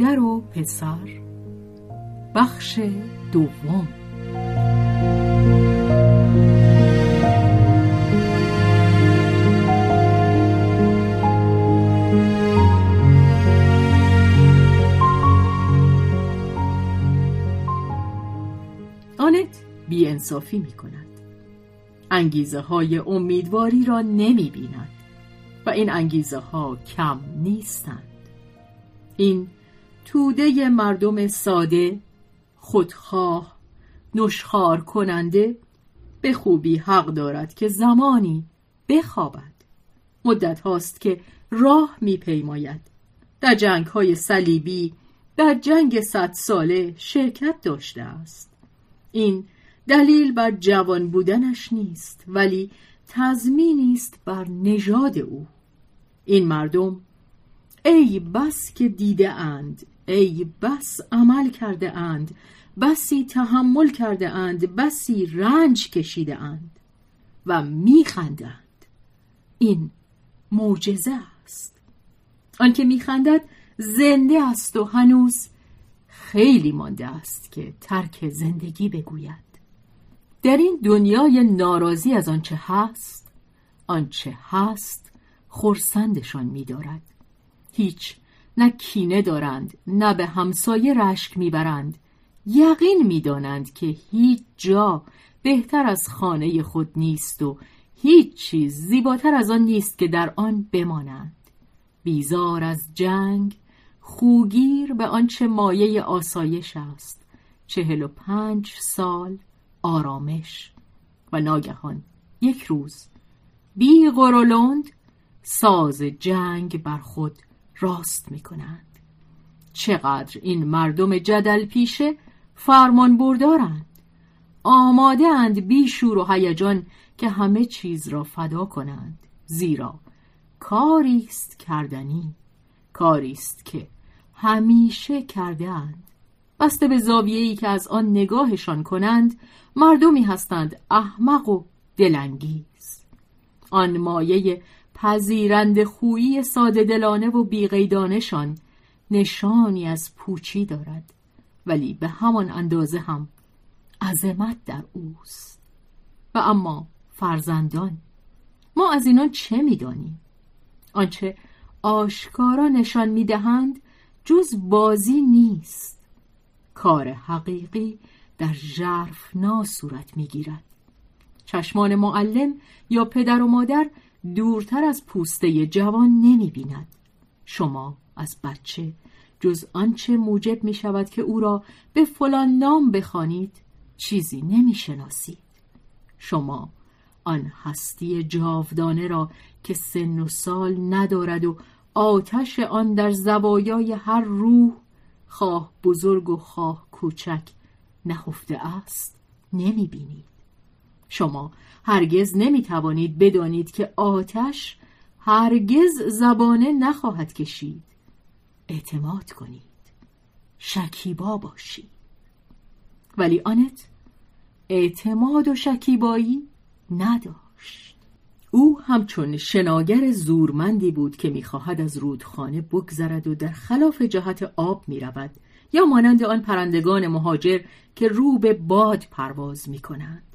مادر و پسر. بخش دوم. آنت بیانصافی می کند انگیزه های امیدواری را نمی بیند و این انگیزه ها کم نیستند. این توده مردم ساده خودخواه نشخار کننده به خوبی حق دارد که زمانی بخوابد. مدت هاست که راه میپیماید. در جنگ های صلیبی در جنگ صد ساله شرکت داشته است. این دلیل بر جوان بودنش نیست ولی تضمینی است بر نژاد او. این مردم ای بس که دیده اند ای بس عمل کرده اند بسی تحمل کرده اند بسی رنج کشیده اند. و میخندند این معجزه است. آنکه میخندد زنده است و هنوز خیلی مانده است که ترک زندگی بگوید. در این دنیای ناراضی از آنچه هست آنچه هست خورسندشان میدارد. هیچ نه کینه دارند نه به همسایه رشک می‌برند. یقین می‌دانند که هیچ جا بهتر از خانه خود نیست و هیچ چیز زیباتر از آن نیست که در آن بمانند. بیزار از جنگ خوگیر به آنچه مایه آسایش است. چهل و پنج سال آرامش. و ناگهان یک روز بی غرولند ساز جنگ بر خود راست می کنند چقدر این مردم جدل پیشه فرمان بردارند. آماده اند بی شور و هیجان که همه چیز را فدا کنند. زیرا کاری است کردنی. کاری است که همیشه کرده اند. بسته به زاویه‌ای که از آن نگاهشان کنند مردمی هستند احمق و دلانگیز. آن مایه پذیرند خویی ساده دلانه و بیقیدانشان نشانی از پوچی دارد ولی به همان اندازه هم عظمت در اوست. و اما فرزندان ما از اینان چه می‌دانیم؟ آنچه آشکارا نشان می‌دهند جز بازی نیست. کار حقیقی در ژرفنا صورت می‌گیرد. چشمان معلم یا پدر و مادر دورتر از پوسته جوان نمی بیند. شما از بچه جز آنچه موجب می شود که او را به فلان نام بخوانید چیزی نمی شناسید. شما آن هستی جاودانه را که سن و سال ندارد و آتش آن در زوایای هر روح خواه بزرگ و خواه کوچک نهفته است نمی بینید. شما هرگز نمی توانید بدانید که آتش هرگز زبانه نخواهد کشید. اعتماد کنید. شکیبا باشید. ولی آنت اعتماد و شکیبایی نداشت. او همچون شناگر زورمندی بود که می‌خواهد از رودخانه بگذرد و در خلاف جهت آب می‌رود یا مانند آن پرندگان مهاجر که رو به باد پرواز می‌کنند.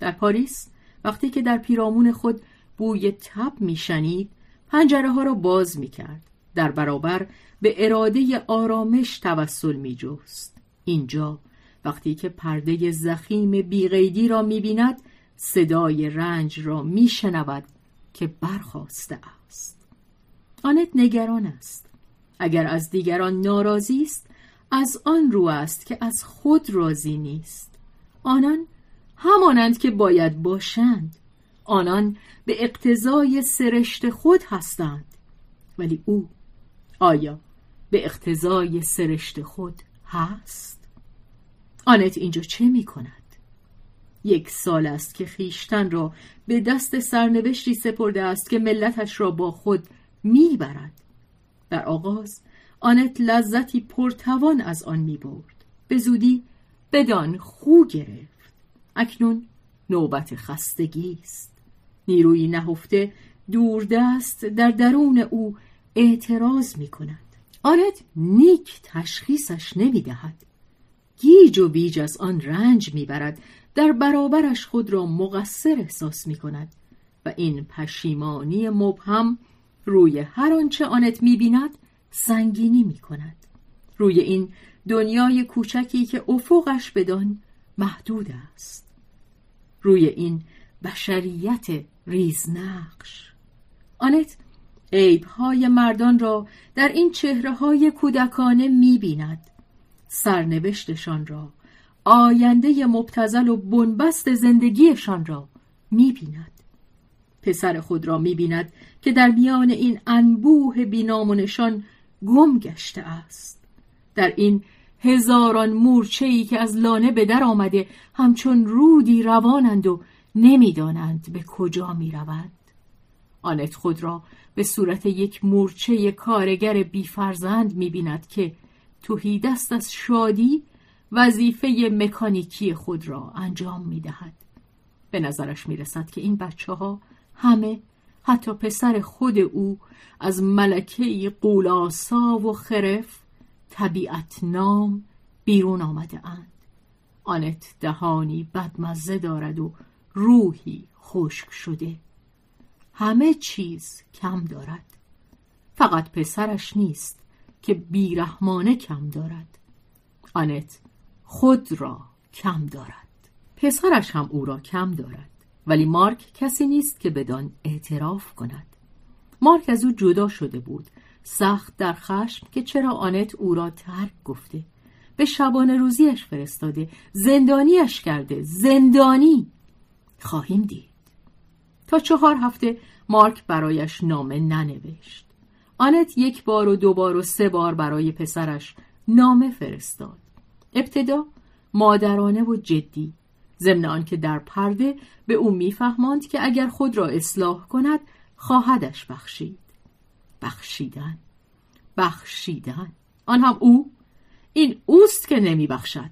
در پاریس وقتی که در پیرامون خود بوی تب میشنید پنجره ها را باز می‌کرد. در برابر به اراده آرامش توسل میجست. اینجا وقتی که پرده زخیم بیغیدی را می‌بیند صدای رنج را میشنود که برخواسته است. آنت نگران است. اگر از دیگران ناراضی است از آن رو است که از خود راضی نیست. آنان همانند که باید باشند آنان به اقتضای سرشت خود هستند ولی او آیا به اقتضای سرشت خود هست؟ آنت اینجا چه می کند؟ یک سال است که خیشتن را به دست سرنوشتی سپرده است که ملتش را با خود می‌برد در آغاز آنت لذتی پرتوان از آن می برد به زودی بدان خو گرفت اکنون نوبت خستگی است. نیروی نهفته دوردست در درون او اعتراض می کند. آنت نیک تشخیصش نمی دهد. گیج و بیج از آن رنج می برد. در برابرش خود را مقصر احساس می کند و این پشیمانی مبهم روی هر آنچه آنت می بیند سنگینی می کند. روی این دنیای کوچکی که افقش بدان محدود است. روی این بشریت ریزنقش. آنت عیبهای مردان را در این چهره های کودکانه می بیند سرنوشتشان را آینده مبتزل و بنبست زندگیشان را می بیند پسر خود را می بیند که در میان این انبوه بینامونشان گم گشته است. در این هزاران مورچه‌ای که از لانه به در آمده همچون رودی روانند و نمی‌دانند به کجا می روند. آنت خود را به صورت یک مورچه کارگر بیفرزند می بیند که توهی دست از شادی وظیفه مکانیکی خود را انجام می دهد. به نظرش می رسد که این بچه ها همه حتی پسر خود او از ملکه قولاسا و خرف طبیعت نام بیرون آمده اند. آنت دهانی بدمزه دارد و روحی خشک شده. همه چیز کم دارد. فقط پسرش نیست که بیرحمانه کم دارد. آنت خود را کم دارد. پسرش هم او را کم دارد. ولی مارک کسی نیست که بدان اعتراف کند. مارک از او جدا شده بود. سخت در خشم که چرا آنت او را ترک گفته. به شبانه روزیش فرستاده زندانیش کرده زندانی خواهیم دید. تا چهار هفته مارک برایش نامه ننوشت. آنت یک بار و دو بار و سه بار برای پسرش نامه فرستاد. ابتدا مادرانه و جدی ضمن آنکه در پرده به او میفهماند که اگر خود را اصلاح کند خواهدش بخشید. بخشیدن. بخشیدن. آن هم او. این اوست که نمی بخشد.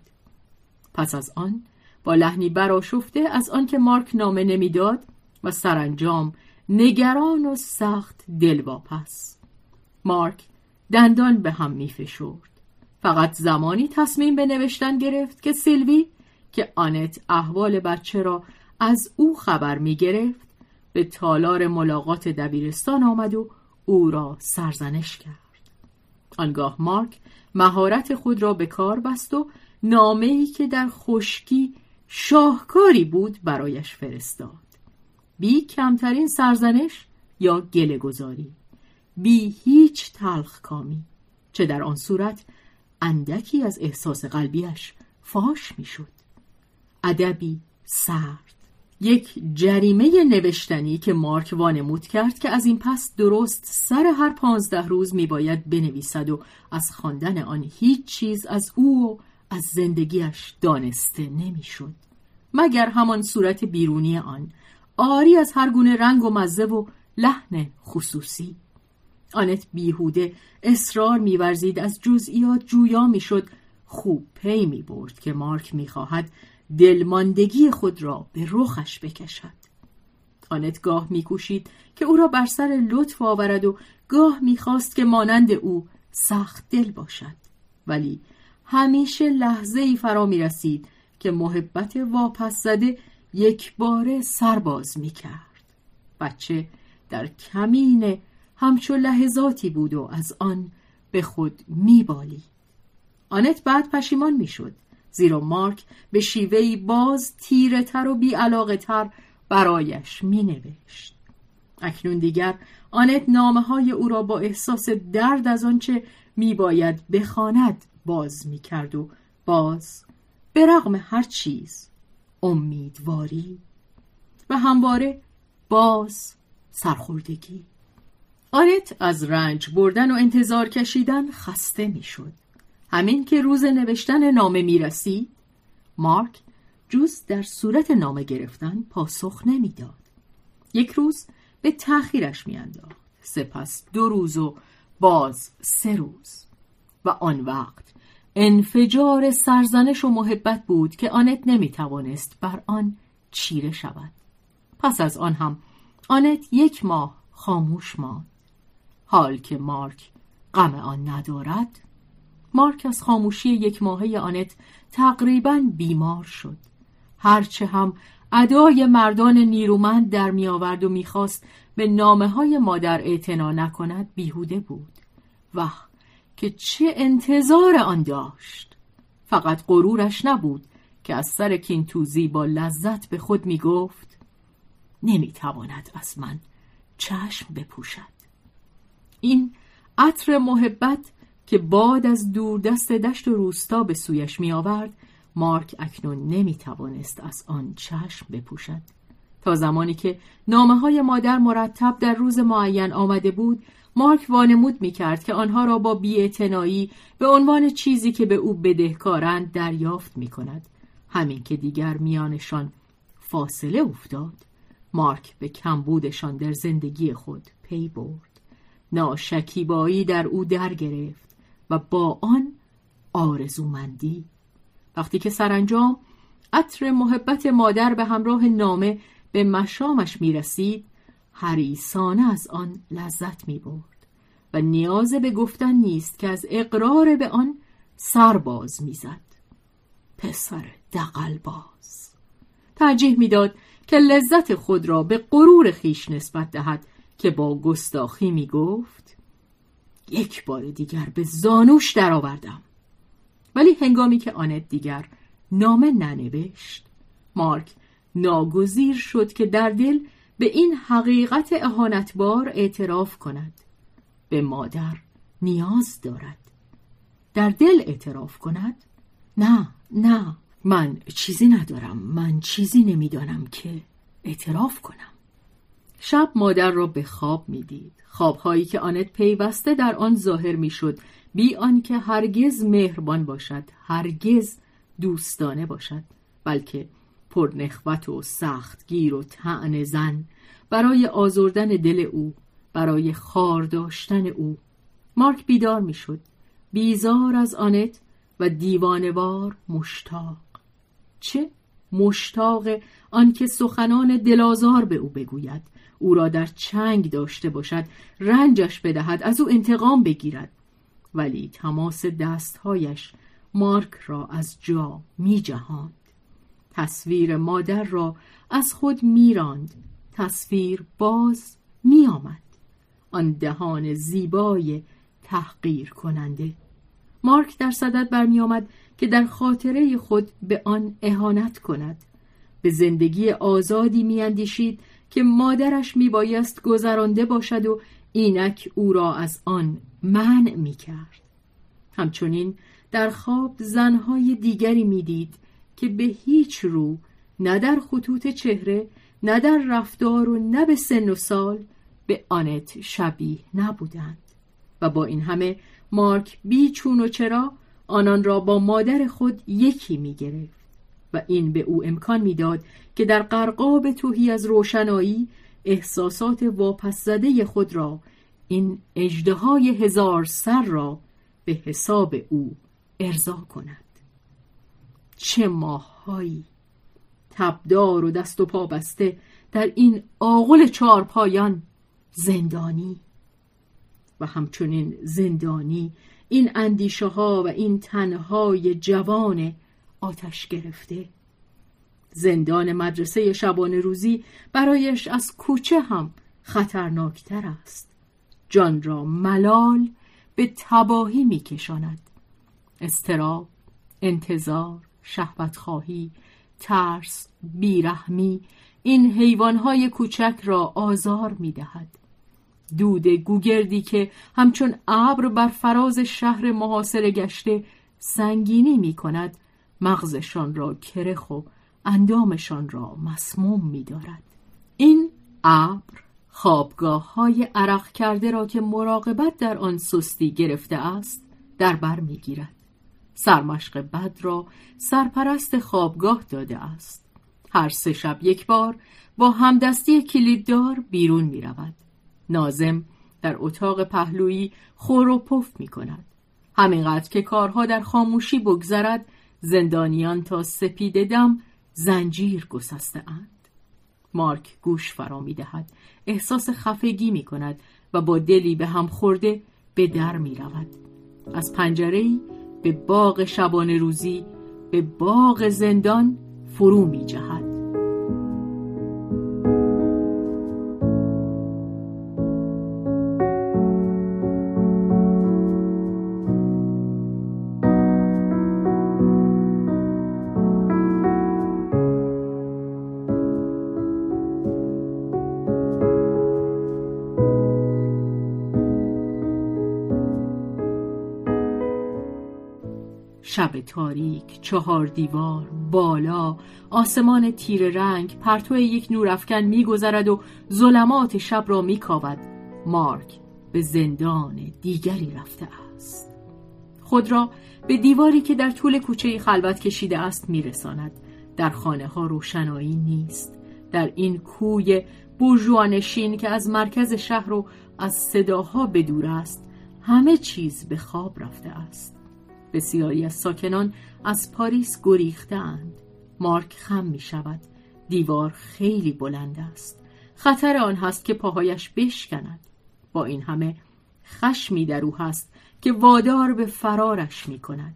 پس از آن با لحنی براشفته از آنکه مارک نامه نمی‌داد و سرانجام نگران و سخت دلواپس مارک دندان به هم می فشرد. فقط زمانی تصمیم به نوشتن گرفت که سیلوی که آنت احوال بچه را از او خبر می گرفت به تالار ملاقات دبیرستان آمد و او را سرزنش کرد. آنگاه مارک مهارت خود را به کار بست و نامه‌ای که در خشکی شاهکاری بود برایش فرستاد. بی کمترین سرزنش یا گله گذاری بی هیچ تلخ کامی چه در آن صورت اندکی از احساس قلبیش فاش می‌شد. ادبی سرد. یک جریمه نوشتنی که مارک وانمود کرد که از این پس درست سر هر پانزده روز میباید بنویسد و از خواندن آن هیچ چیز از او و از زندگیش دانسته نمی‌شد. مگر همان صورت بیرونی آن آری از هر گونه رنگ و مزه و لحن خصوصی. آنت بیهوده اصرار میورزید از جزئیات جویا می‌شد خوب پی می برد که مارک می‌خواهد دلماندگی خود را به رخش بکشد آنت گاه میکوشید که او را بر سر لطف آورد و گاه می‌خواست که مانند او سخت دل باشد ولی همیشه لحظه ای فرا می رسید که محبت واپس زده یک باره سرباز می کرد. بچه در کمین همچو لحظاتی بود و از آن به خود می بالی. آنت بعد پشیمان می شد زیرا مارک به شیوهی باز تیره تر و بی علاقه تر برایش می نوشت. اکنون دیگر آنت نامه های او را با احساس درد از آنچه می باید بخواند باز می کرد و باز به رغم هر چیز امیدواری و همواره باز سرخوردگی آنت از رنج بردن و انتظار کشیدن خسته می شد همین که روز نوشتن نامه می رسید مارک جز در صورت نامه گرفتن پاسخ نمی‌داد. یک روز به تأخیرش میانداخت. سپس دو روز و باز سه روز. و آن وقت انفجار سرزنش و محبت بود که آنت نمی‌توانست بر آن چیره شود. پس از آن هم آنت یک ماه خاموش ماند. حال که مارک غم آن ندارد مارک از خاموشی یک ماهه آنت تقریبا بیمار شد. هرچه هم ادای مردان نیرومند در می آورد و می‌خواست به نامه های مادر اعتنا نکند بیهوده بود. و که چه انتظار آن داشت! فقط غرورش نبود که از سر کینتوزی با لذت به خود می گفت نمی تواند از من چشم بپوشد. این عطر محبت که باد از دور دست دشت و روستا به سویش می آورد مارک اکنون نمی توانست از آن چشم بپوشد. تا زمانی که نامه های مادر مرتب در روز معین آمده بود مارک وانمود می کرد که آنها را با بیاعتنایی به عنوان چیزی که به او بدهکارند دریافت می کند همین که دیگر میانشان فاصله افتاد مارک به کمبودشان در زندگی خود پی برد. ناشکیبایی در او در گرفت. و با آن آرزومندی. وقتی که سرانجام عطر محبت مادر به همراه نامه به مشامش می رسید حریسانه از آن لذت می برد و نیاز به گفتن نیست که از اقرار به آن سرباز می‌زد. پسر دقل باز ترجیح می‌داد که لذت خود را به غرور خیش نسبت دهد که با گستاخی می گفت یک بار دیگر به زانوش درآوردم. ولی هنگامی که آنت دیگر نامه ننوشت مارک ناگزیر شد که در دل به این حقیقت اهانتبار اعتراف کند. به مادر نیاز دارد. در دل اعتراف کند. نه نه من چیزی ندارم. من چیزی نمی‌دانم که اعتراف کنم. شب مادر را به خواب می‌دید. خوابهایی که آنت پیوسته در آن ظاهر می‌شد بی آنکه هرگز مهربان باشد هرگز دوستانه باشد بلکه پرنخوت و سختگیر و تعن زن برای آزردن دل او برای خار داشتن او. مارک بیدار می‌شد. بیزار از آنت و دیوانوار مشتاق. چه مشتاق آنکه سخنان دلازار به او بگوید. او را در چنگ داشته باشد رنجش بدهد از او انتقام بگیرد ولی تماس دستهایش مارک را از جا می جهاند. تصویر مادر را از خود میراند تصویر باز می آمد. آن دهان زیبای تحقیر کننده مارک در صدد برمی آمد که در خاطره خود به آن اهانت کند به زندگی آزادی میاندیشید که مادرش میبایست گذرانده باشد و اینک او را از آن منع می‌کرد. همچنین در خواب زنهای دیگری می‌دید که به هیچ رو نه در خطوط چهره نه در رفتار و نه به سن و سال به آنت شبیه نبودند. و با این همه مارک بی چون و چرا آنان را با مادر خود یکی می گرفت و این به او امکان می‌داد که در قرقاب توهی از روشنایی احساسات واپس زده خود را این اجدهای هزار سر را به حساب او ارضا کند. چه ماههایی! تبدار و دست و پا بسته در این آغل چارپایان زندانی. و همچنین زندانی این اندیشه ها و این تنهای جوان آتش گرفته. زندان مدرسه شبانه روزی برایش از کوچه هم خطرناکتر است. جان را ملال به تباهی میکشاند. استراب انتظار شهوت خواهی ترس بیرحمی این حیوانهای کوچک را آزار می‌دهد. دود گوگردی که همچون ابر بر فراز شهر محاصره گشته سنگینی می کند مغزشان را کرخ و اندامشان را مسموم می دارد. این ابر خوابگاه های عرق کرده را که مراقبت در آن سستی گرفته است در بر می گیرد. سرمشق بد را سرپرست خوابگاه داده است. هر سه شب یک بار با همدستی کلیددار بیرون می رود. نازم در اتاق پهلویی خور و پف می کند. همینقدر که کارها در خاموشی بگذرد زندانیان تا سپید دم زنجیر گسسته اند. مارک گوش فرا می دهد. احساس خفگی می کند و با دلی به هم خورده به در می رود. از پنجره به باغ شبانه روزی به باغ زندان فرو می جهد. شب تاریک چهار دیوار بالا آسمان تیر رنگ پرتو یک نورافکن میگذرد و ظلمات شب را میکاود. مارک به زندان دیگری رفته است. خود را به دیواری که در طول کوچه خلوت کشیده است میرساند. در خانه ها روشنایی نیست. در این کوی بورژوانشین که از مرکز شهر و از صداها بدور است همه چیز به خواب رفته است. بسیاری از ساکنان از پاریس گریختند مارک خم می شود دیوار خیلی بلند است. خطر آن هست که پاهایش بشکند. با این همه خشمی در او هست که وادار به فرارش می کند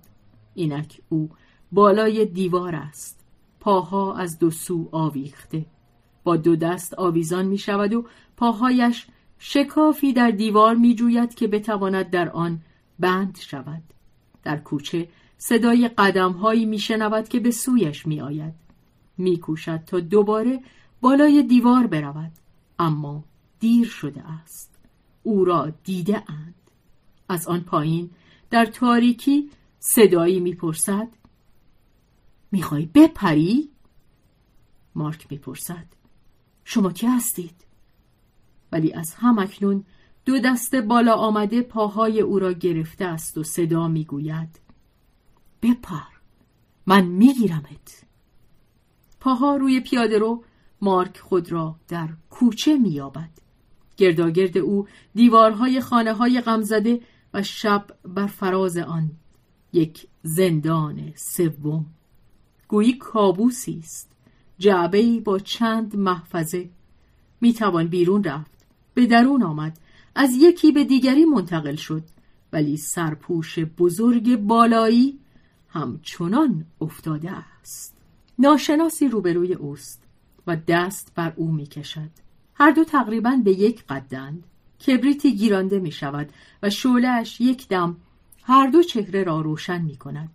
اینک او بالای دیوار است. پاها از دو سو آویخته. با دو دست آویزان می شود و پاهایش شکافی در دیوار می جوید که بتواند در آن بند شود. در کوچه صدای قدم هایی که به سویش می آید می کوشد تا دوباره بالای دیوار برود اما دیر شده است او را دیده اند از آن پایین در تاریکی صدایی می‌پرسد می‌خوای بپری؟ مارک می‌پرسد شما کی هستید؟ ولی از هم اکنون دو دست بالا آمده پاهای او را گرفته است و صدا می‌گوید. بپر من میگیرمت. پاها روی پیاده رو مارک خود را در کوچه مییابد. گرداگرد او دیوارهای خانه های غمزده و شب بر فراز آن یک زندان سوم. گویی کابوسی است. جعبه با چند محفظه. می‌توان بیرون رفت. به درون آمد. از یکی به دیگری منتقل شد ولی سرپوش بزرگ بالایی همچنان افتاده است. ناشناسی روبروی اوست و دست بر او می کشد هر دو تقریبا به یک قدند. کبریتی گیرانده می شود و شولهش یک دم هر دو چهره را روشن می کند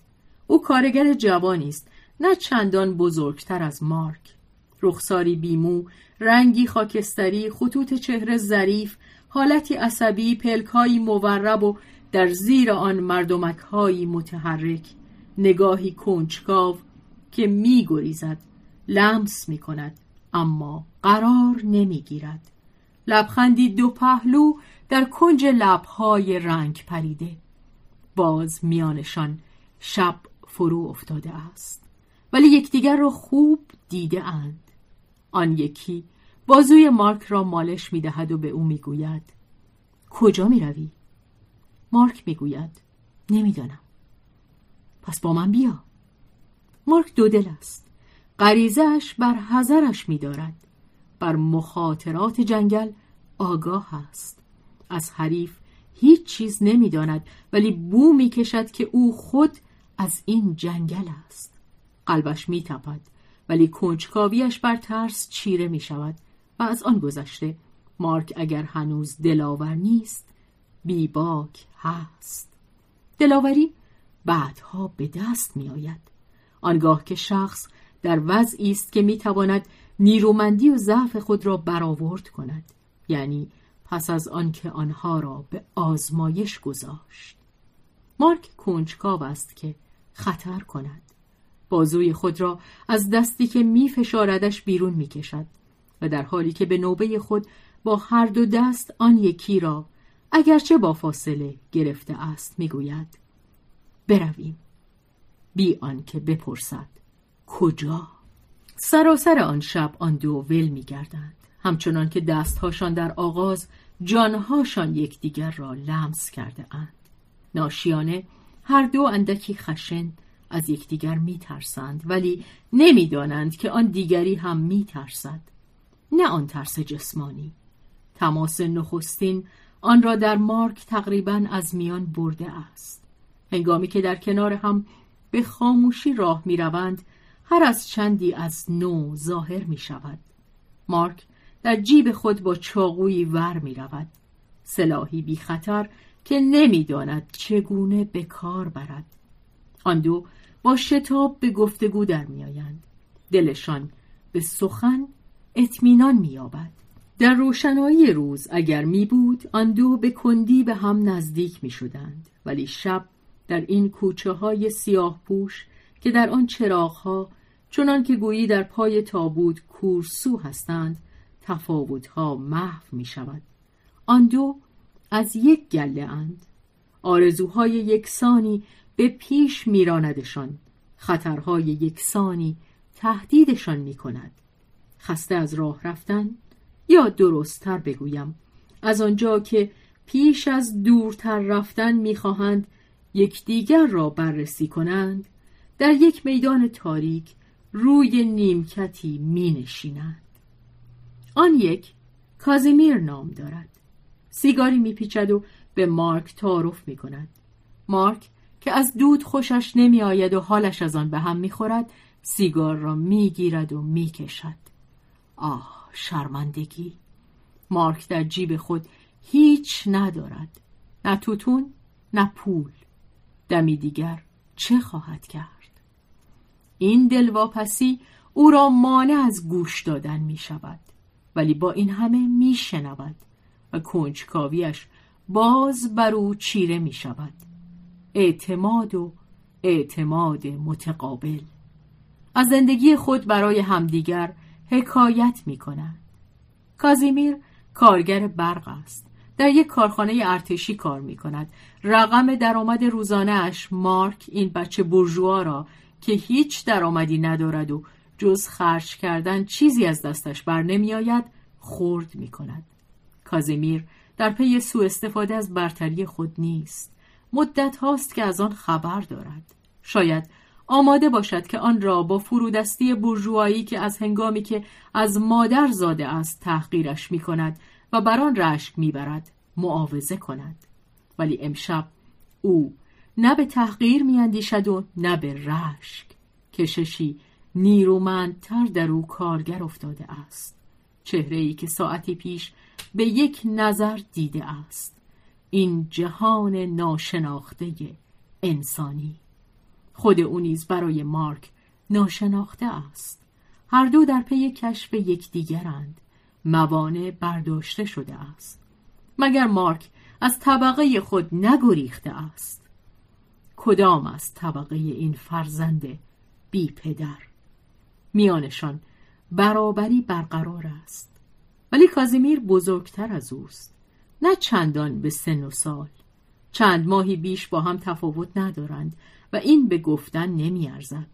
او کارگر جوانی است نه چندان بزرگتر از مارک. رخساری بیمو رنگی خاکستری خطوط چهره ظریف حالتی عصبی پلکهایی مورب و در زیر آن مردمکهایی متحرک. نگاهی کنجکاو که می گریزد لمس می کند اما قرار نمی گیرد لبخندی دو پهلو در کنج لبهای رنگ پریده. باز میانشان شب فرو افتاده است. ولی یکدیگر را خوب دیده اند. آن یکی بازوی مارک را مالش می دهد و به او می گوید کجا می روی؟ مارک می‌گوید نمی‌دانم. پس با من بیا. مارک دو دل است. غریزهش بر حذرش میدارد. بر مخاطرات جنگل آگاه است. از حریف هیچ چیز نمی‌داند ولی بو می‌کشد که او خود از این جنگل است. قلبش میتپد ولی کنجکاویش بر ترس چیره می شود و از آن گذشته. مارک اگر هنوز دلاور نیست بیباک هست. دلاوری بعدها به دست می آید آنگاه که شخص در وضعی است که می تواند نیرومندی و ضعف خود را برآورد کند. یعنی پس از آنکه آنها را به آزمایش گذاشت. مارک کنجکاو است که خطر کند. بازوی خود را از دستی که می فشاردش بیرون می کشد در حالی که به نوبه خود با هر دو دست آن یکی را اگرچه با فاصله گرفته است می‌گوید برویم. بی آنکه بپرسد کجا؟ سراسر آن شب آن دو ول میگردند. همچنان که دستهاشان در آغاز جانهاشان یکدیگر را لمس کرده اند ناشیانه هر دو اندکی خشن از یکدیگر میترسند ولی نمی‌دانند که آن دیگری هم میترسد. نه آن ترس جسمانی. تماس نخستین آن را در مارک تقریبا از میان برده است. هنگامی که در کنار هم به خاموشی راه می روند هر از چندی از نو ظاهر می شود مارک در جیب خود با چاقویی ور می رود سلاحی بی خطر که نمی‌داند چگونه به کار برد. آن دو با شتاب به گفتگو در میآیند. دلشان به سخن اطمینان مییابد. در روشنایی روز اگر می بود آن دو به کندی به هم نزدیک می شدند ولی شب در این کوچه های سیاه پوش که در آن چراغ ها چنان که گویی در پای تابوت کورسو هستند تفاوت ها محو می شود آن دو از یک گله اند. آرزوهای یکسانی به پیش میراندشان. خطرهای یکسانی تهدیدشان می کند خسته از راه رفتن یا درستتر بگویم. از آنجا که پیش از دورتر رفتن می‌خواهند یکدیگر را بررسی کنند در یک میدان تاریک روی نیمکتی می نشینند. آن یک کازیمیر نام دارد. سیگاری میپیچد و به مارک تعارف می کند مارک که از دود خوشش نمی آید و حالش از آن به هم می خورد سیگار را می گیرد و می کشد آه شرمندگی. مارک در جیب خود هیچ ندارد. نه توتون نه پول. دمی دیگر چه خواهد کرد؟ این دلواپسی او را مانع از گوش دادن می شود. ولی با این همه می شنود و کنجکاویش باز بر او چیره می شود. اعتماد و اعتماد متقابل. از زندگی خود برای همدیگر حکایت می کند کازیمیر کارگر برق است. در یک کارخانه ارتشی کار می کند رقم درآمد روزانهاش مارک این بچه برجوا را که هیچ درآمدی ندارد و جز خرج کردن چیزی از دستش بر نمی آید خورد می کند کازیمیر در پی سوء استفاده از برتری خود نیست. مدت هاست که از آن خبر دارد. شاید آماده باشد که آن را با فرودستی برجوایی که از هنگامی که از مادر زاده است تحقیرش می کند و بر آن رشک می برد معاوضه کند. ولی امشب او نه به تحقیر می اندیشد و نه به رشک. کششی نیرومندتر در او کارگر افتاده است. چهره ای که ساعتی پیش به یک نظر دیده است. این جهان ناشناخته انسانی. خود او نیز برای مارک ناشناخته است. هر دو در پی کشف یکدیگرند. موانع برداشته شده است. مگر مارک از طبقه خود نگریخته است؟ کدام از طبقه این فرزند بی پدر؟ میانشان برابری برقرار است. ولی کازیمیر بزرگتر از اوست. نه چندان به سن و سال. چند ماهی بیش با هم تفاوت ندارند. و این به گفتن نمیارزد.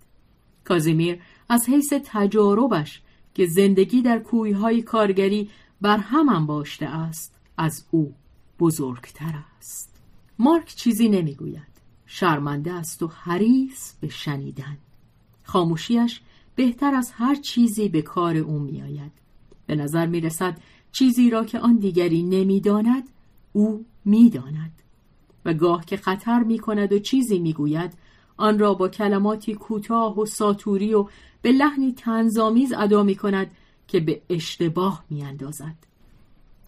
کازیمیر از حیث تجاربش که زندگی در کویهای کارگری بر هم انباشته است از او بزرگتر است. مارک چیزی نمی‌گوید. شرمنده است و حریص به شنیدن. خاموشیش بهتر از هر چیزی به کار او میآید. به نظر می رسد چیزی را که آن دیگری نمی‌داند او می‌داند. و گاه که خطر می کند و چیزی می‌گوید آن را با کلماتی کوتاه و ساتوری و به لحنی تنظامیز ادا می کند که به اشتباه می اندازد.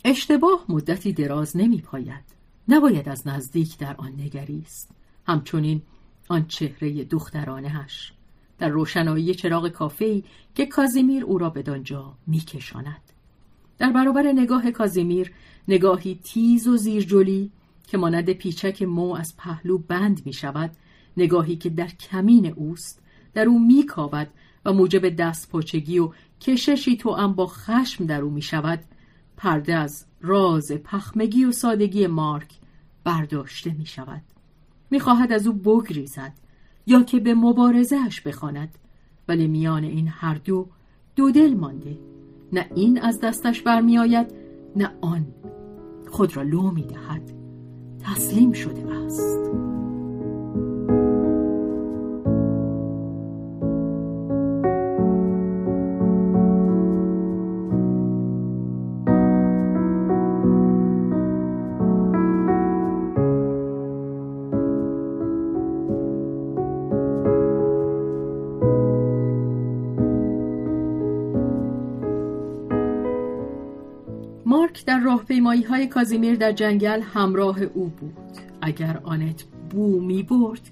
اشتباه مدتی دراز نمی پاید. نباید از نزدیک در آن نگریست. همچنین آن چهره دخترانهش در روشنایی چراغ کافه‌ای که کازیمیر او را بدانجا میکشاند. در برابر نگاه کازیمیر نگاهی تیز و زیرجلی که مانند پیچک مو از پهلو بند می شود نگاهی که در کمین اوست در او میکاود و موجب دست پاچگی و کششی تو هم با خشم در او می شود پرده از راز پخمگی و سادگی مارک برداشته می شود می خواهد از او بگریزد یا که به مبارزهش بخواند ولی میان این هر دو دو دل مانده. نه این از دستش برمیآید نه آن خود را لو می دهد تسلیم شده است. مارک در راهپیمایی های کازیمیر در جنگل همراه او بود اگر آنت بو می برد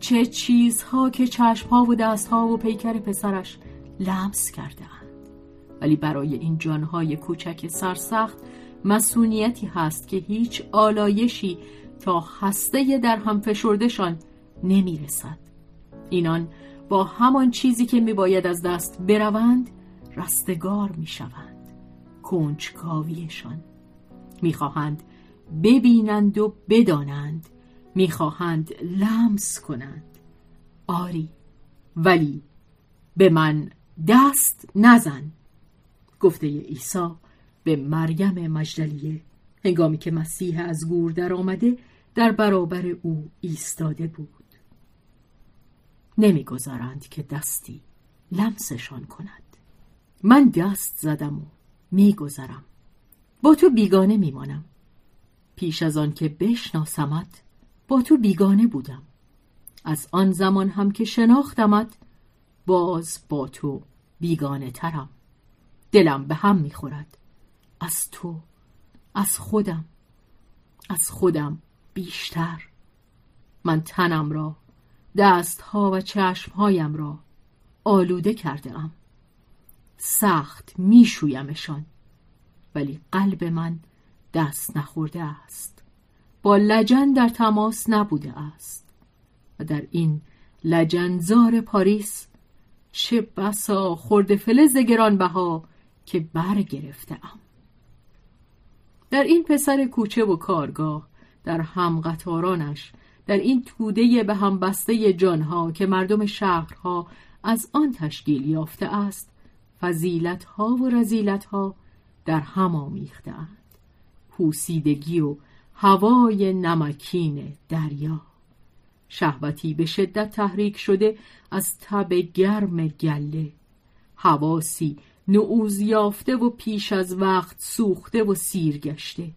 چه چیزها که چشمها و دستها و پیکر پسرش لمس کرده ولی برای این جانهای کوچک سرسخت مسئولیتی هست که هیچ آلایشی تا هسته در هم فشردشان نمی رسد. اینان با همان چیزی که می باید از دست بروند رستگار می شوند. کنجکاویشان. می‌خواهند ببینند و بدانند. می‌خواهند لمس کنند. آری ولی به من دست نزن. گفته عیسی به مریم مجدلیه. هنگامی که مسیح از گور در آمده در برابر او ایستاده بود. نمی‌گذارند که دستی لمسشان کند. من دست زدم و میگذرم. با تو بیگانه میمانم. پیش از آن که بشناسمت با تو بیگانه بودم. از آن زمان هم که شناختمت باز با تو بیگانه ترم. دلم به هم می‌خورد. از تو از خودم از خودم بیشتر. من تنم را دستها و چشمهایم را آلوده کرده ام. سخت میشویمشان. ولی قلب من دست نخورده است. با لجن در تماس نبوده است. و در این لجنزار پاریس چه بسا خورده فلز گرانبها که برگرفتم در این پسر کوچه و کارگاه در هم قطارانش در این توده به هم بسته جانها که مردم شهرها از آن تشکیل یافته است فضیلت ها و رزیلت ها در هم آمیختند پوسیدگی و هوای نمکین دریا. شهوتی به شدت تحریک شده از تب گرم گله. حواسی نعوز یافته و پیش از وقت سوخته و سیر گشته.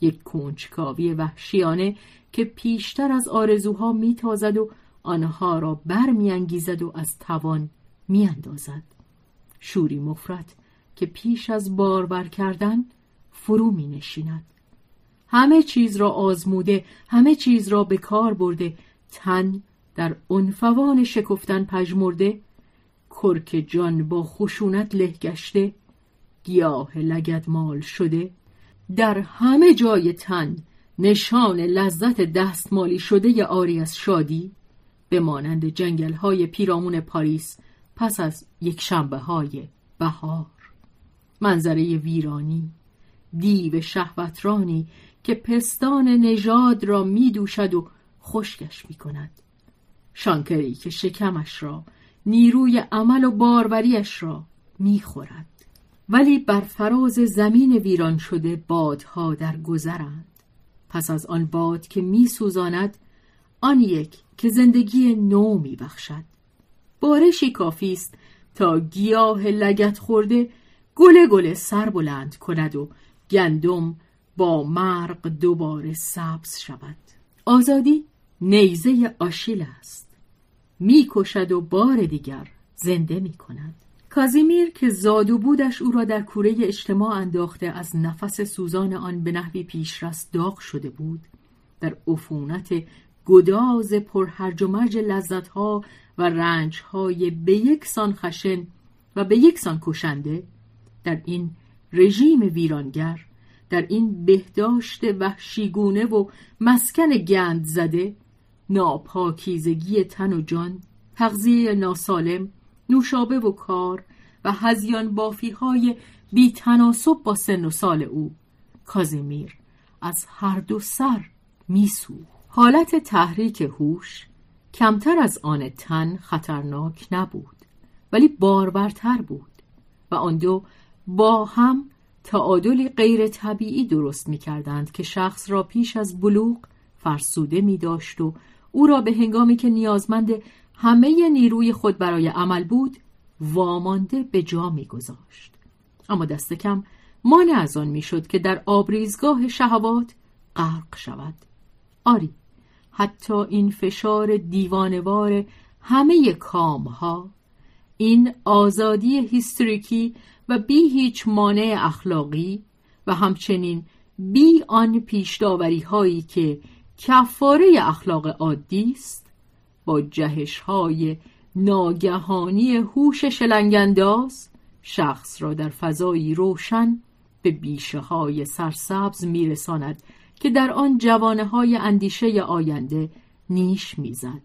یک کنجکاوی وحشیانه که پیشتر از آرزوها میتازد و آنها را برمیانگیزد و از توان میاندازد. شوری مفرد که پیش از باربر کردن فرو می نشیند. همه چیز را آزموده همه چیز را به کار برده تن در عنفوان شکفتن پژمرده کرک جان با خشونت له گشته گیاه لگد مال شده در همه جای تن نشان لذت دستمالی شده آری از شادی به مانند جنگل های پیرامون پاریس پس از یک شنبه های بهار. منظره ویرانی دیو شهوترانی که پستان نژاد را می دوشد و خشکش می کند شانکری که شکمش را نیروی عمل و باروریش را می خورد ولی بر فراز زمین ویران شده بادها در گذرند. پس از آن باد که می سوزاند آن یک که زندگی نو می بخشد بارشی کافی است تا گیاه لگت خورده گله گله سر بلند کند و گندم با مرق دوباره سبز شود. آزادی نیزه آشیل است. می‌کشد و بار دیگر زنده می کند کازیمیر که زاد و بودش او را در کوره اجتماع انداخته از نفس سوزان آن به نحوی پیشرست داغ شده بود در عفونت گداز پرهرج و مرج لذتها و رنجهای به یک سان خشن و به یک سان کشنده در این رژیم ویرانگر در این بهداشت وحشیگونه و مسکن گند زده ناپاکیزگی تن و جان تغذیه ناسالم نوشابه و کار و هزیان بافی های بی تناسب با سن و سال او کازیمیر از هر دو سر میسو حالت تحریک هوش کمتر از آن تن خطرناک نبود ولی باربرتر بود و آن دو با هم تعادلی غیر طبیعی درست می کردند که شخص را پیش از بلوغ فرسوده می داشت و او را به هنگامی که نیازمند همه نیروی خود برای عمل بود وامانده به جا می گذاشت. اما دست کم مانع از آن می‌شد که در آبریزگاه شهوات غرق شود آری حتی این فشار دیوانوار همه کام ها این آزادی هیستریکی و بی هیچ مانع اخلاقی و همچنین بی آن پیشداوری هایی که کفاره اخلاق عادی است با جهش های ناگهانی هوش شلنگنداز شخص را در فضایی روشن به بیشه های سرسبز میرساند. که در آن جوانه های اندیشه آینده نیش می‌زد.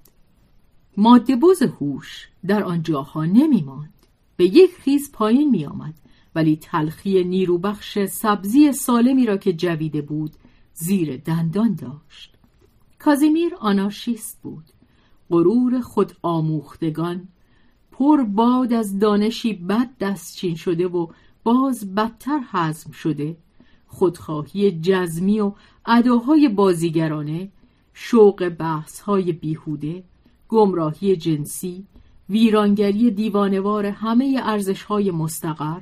ماده بز هوش در آن جاها نمی ماند. به یک خیز پایین می آمد ولی تلخی نیروبخش سبزی سالمی را که جویده بود زیر دندان داشت. کازیمیر آنارشیست بود. غرور خود آموختگان پر باد از دانشی بد دستچین شده و باز بدتر حزم شده خودخواهی جزمی و اداهای بازیگرانه شوق بحثهای بیهوده گمراهی جنسی ویرانگری دیوانوار همه ارزشهای مستقر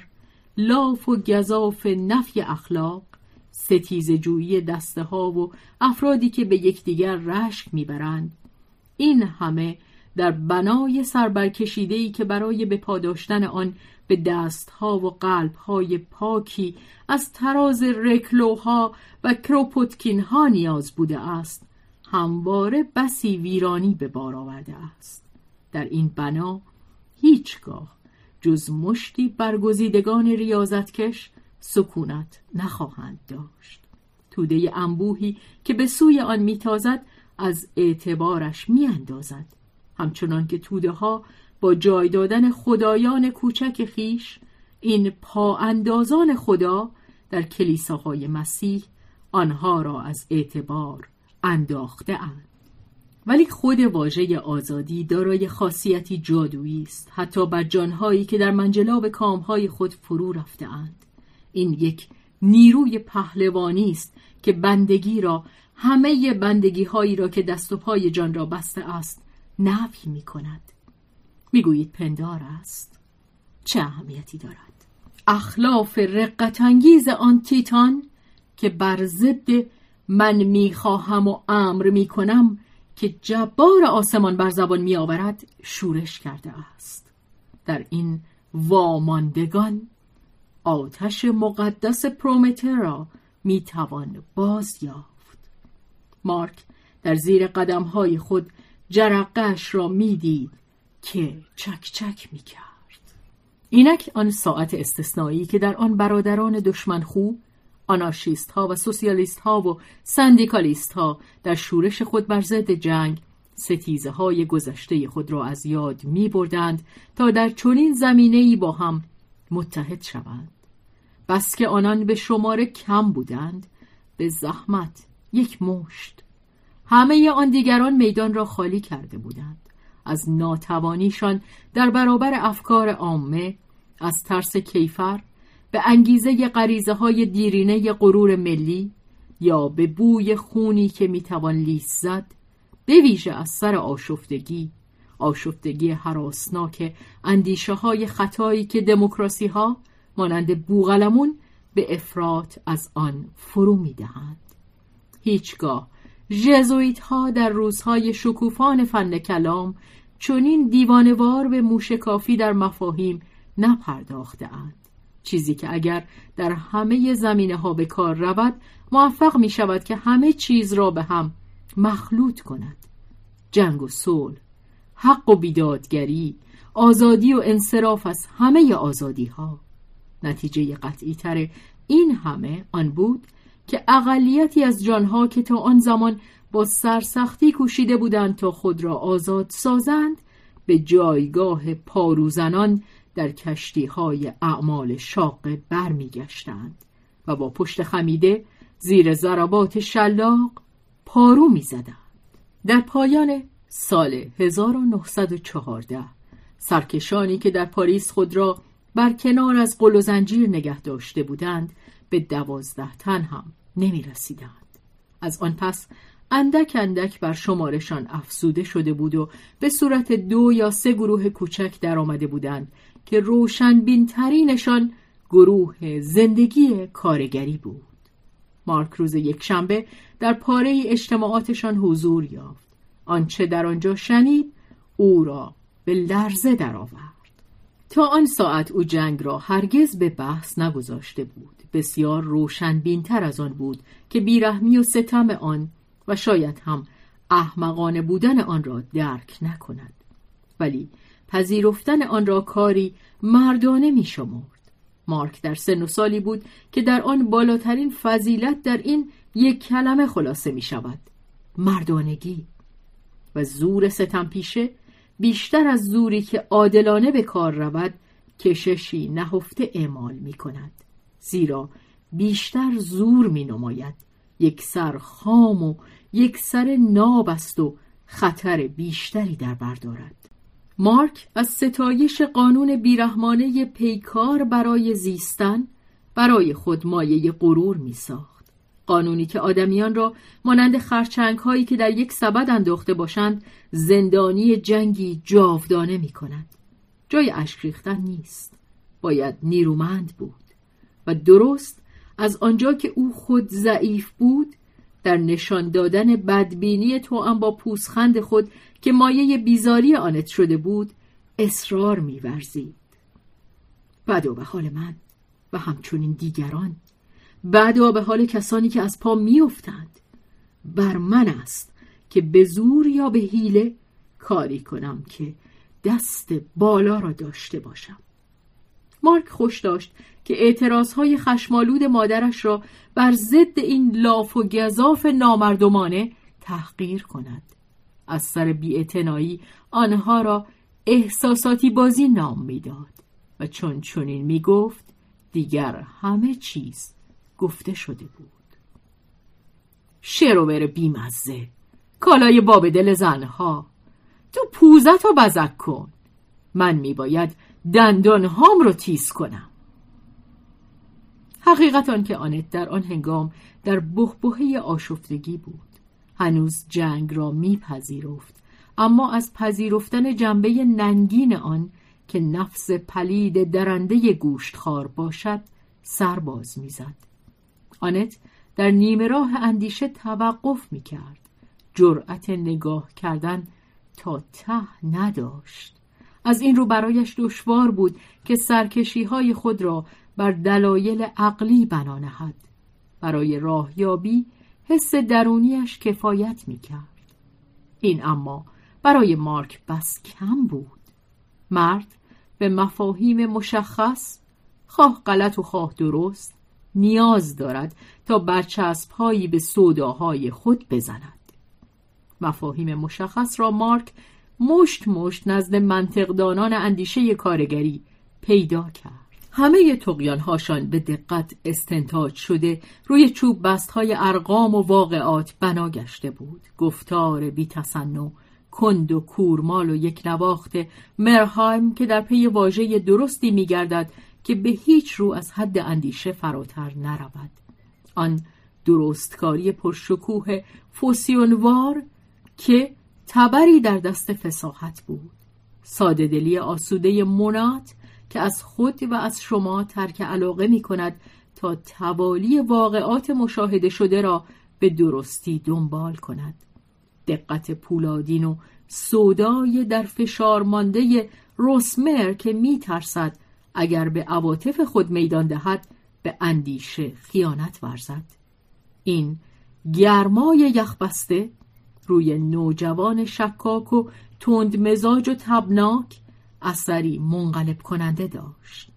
لاف و گذاف نفی اخلاق ستیز جویی دسته ها و افرادی که به یکدیگر رشک می‌برند این همه در بنای سربرکشیده که برای به پاداشتن آن به دستها و قلبهای پاکی از تراز رکلوها و کروپوتکین ها نیاز بوده است همواره بسی ویرانی به بار آورده است. در این بنا هیچگاه جز مشتی برگزیدگان ریاضتکش سکونت نخواهند داشت. توده انبوهی که به سوی آن میتازد از اعتبارش میاندازد. همچنان که توده ها با جای دادن خدایان کوچک خیش این پا اندازان خدا در کلیساهای مسیح آنها را از اعتبار انداخته اند. ولی خود واژه آزادی دارای خاصیتی جادویی است حتی بر جانهایی که در منجلاب کامهای خود فرو رفته اند. این یک نیروی پهلوانی است که بندگی را همه بندگی هایی را که دست و پای جان را بسته است نفی می کند می‌گویید پندار است. چه اهمیتی دارد؟ اخلاف رقتانگیز آن تیتان که بر ضد من می‌خواهم و امر می‌کنم که جبار آسمان بر زبان میآورد شورش کرده است. در این واماندگان آتش مقدس پرومترا می‌توان باز یافت مارک در زیر قدمهای خود جرقش را می‌دید که چک چک می‌کرد. اینک آن ساعت استثنایی که در آن برادران دشمن خوب آنارشیست ها و سوسیالیست ها و سندیکالیست ها در شورش خود بر ضد جنگ ستیزه های گذشته خود را از یاد می بردند تا در چنین زمینه ای با هم متحد شوند. بس که آنان به شماره کم بودند به زحمت یک مشت همه آن دیگران میدان را خالی کرده بودند. از ناتوانیشان در برابر افکار عامه از ترس کیفر به انگیزه غریزه های دیرینه غرور ملی یا به بوی خونی که می‌توان لیس زد به ویژه از سر آشفتگی آشفتگی حراسناک اندیشه های خطایی که دموکراسی ها مانند بوغلمون به افراط از آن فرو می‌دهند. هیچگاه ژزویت ها در روزهای شکوفان فن کلام چنین دیوانوار به موشکافی در مفاهیم نپرداخته اند. چیزی که اگر در همه زمینه ها به کار رود موفق می شود که همه چیز را به هم مخلوط کند جنگ و صلح حق و بیدادگری آزادی و انصراف از همه آزادی ها نتیجه قطعی تر این همه آن بود که اقلیتی از جانها که تا آن زمان با سرسختی کوشیده بودند تا خود را آزاد سازند به جایگاه پاروزنان در کشتی های اعمال شاقه برمیگشتند و با پشت خمیده زیر ضربات شلاق پارو می‌زدند. در پایان سال 1914 سرکشانی که در پاریس خود را بر کنار از قل و زنجیر نگه داشته بودند به دوازده تن هم نمی رسیدند. از آن پس اندک اندک بر شمارشان افزوده شده بود و به صورت دو یا سه گروه کوچک در آمده بودند که روشن ترینشان گروه زندگی کارگری بود. مارک روز یک شنبه در پاره اجتماعاتشان حضور یافت. آنچه در آنجا شنید او را به لرزه درآورد. تا آن ساعت او جنگ را هرگز به بحث نگذاشته بود. بسیار روشن بینتر از آن بود که بیرحمی و ستم آن و شاید هم احمقانه بودن آن را درک نکند. ولی پذیرفتن آن را کاری مردانه می شمرد. مارک در سن و سالی بود که در آن بالاترین فضیلت در این یک کلمه خلاصه می شود. مردانگی و زور ستم پیشه بیشتر از زوری که عادلانه به کار رود کششی نهفته اعمال می کند. زیرا بیشتر زور می نماید. یک سر خام و یک سر ناب است و خطر بیشتری در بردارد مارک از ستایش قانون بیرحمانه پیکار برای زیستن برای خود مایه غرور می ساخت. قانونی که آدمیان را مانند خرچنگ هایی که در یک سبد انداخته باشند زندانی جنگی جاودانه می کند. جای اشک نیست. باید نیرومند بود و درست از آنجا که او خود ضعیف بود در نشان دادن بدبینی تو با پوسخند خود که مایه بیزاری آنت شده بود اصرار میورزید بدا به حال من و همچنین دیگران بدا به حال کسانی که از پا میافتند. بر من است که به زور یا به حیله کاری کنم که دست بالا را داشته باشم. مارک خوش داشت که اعتراضهای خشمالود مادرش را بر ضد این لاف و گذاف نامردمانه تحقیر کند. از سر بیاعتنایی آنها را احساساتی بازی نام می‌داد و چون چنین می‌گفت دیگر همه چیز گفته شده بود. شروور بیمزه کالای باب دل زنها. تو پوزت رو بزک کن. من میباید دندان هام رو تیز کنم. حقیقت که آنت در آن هنگام در بخبهه آشفتگی بود. هنوز جنگ را میپذیرفت اما از پذیرفتن جنبه ننگین آن که نفس پلید درنده گوشتخوار باشد سرباز می‌زد. آنت در نیمه راه اندیشه توقف می‌کرد. جرأت نگاه کردن تا ته نداشت. از این رو برایش دشوار بود که سرکشی های خود را بر دلایل عقلی بنا نهد. برای راهیابی حس درونیش کفایت می کرد. این اما برای مارک بس کم بود. مرد به مفاهیم مشخص خواه غلط و خواه درست نیاز دارد تا برچسب هایی به صداهای خود بزند. مفاهیم مشخص را مارک مشت مشت نزد منطقدانان اندیشه کارگری پیدا کرد. همه هاشان به دقت استنتاج شده روی چوب بست های ارقام و واقعات بنا گشته بود. گفتار بی تصنع کند و کورمال و یک نواخت مرهایم که در پی واژه درستی میگردد که به هیچ رو از حد اندیشه فراتر نرود. آن درستکاری پرشکوه فوسیونوار که تبری در دست فساحت بود. ساده دلی آسوده منات که از خود و از شما ترک علاقه می کند تا توالی واقعات مشاهده شده را به درستی دنبال کند. دقت پولادین و سودای در فشار مانده روسمر که می ترسد اگر به عواطف خود میدان دهد به اندیشه خیانت ورزد. این گرمای یخبسته روی نوجوان شکاک و تند مزاج و تبناک اثری منقلب کننده داشت.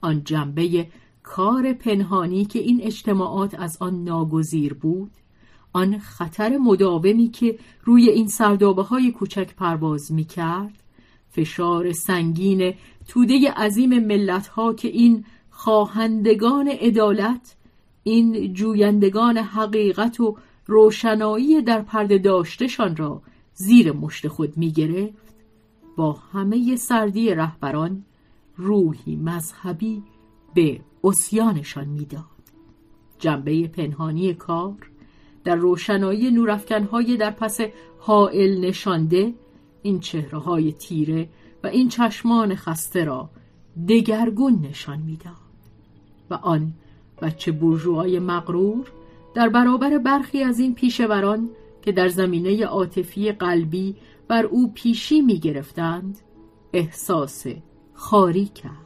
آن جنبه کار پنهانی که این اجتماعات از آن ناگزیر بود آن خطر مداومی که روی این سردابه های کوچک پرواز می کرد فشار سنگین توده عظیم ملت ها که این خواهندگان عدالت این جویندگان حقیقت و روشنایی در پرده داشتشان را زیر مشت خود می گرفت با همه سردی رهبران روحی مذهبی به اسیانشان می‌داد. جنبه پنهانی کار در روشنایی نورافکنهای در پس حائل نشانده این چهره های تیره و این چشمان خسته را دگرگون نشان می‌داد. و آن بچه برجوهای مغرور در برابر برخی از این پیشوران که در زمینه عاطفی قلبی بر او پیشی می گرفتند احساس خاری کرد.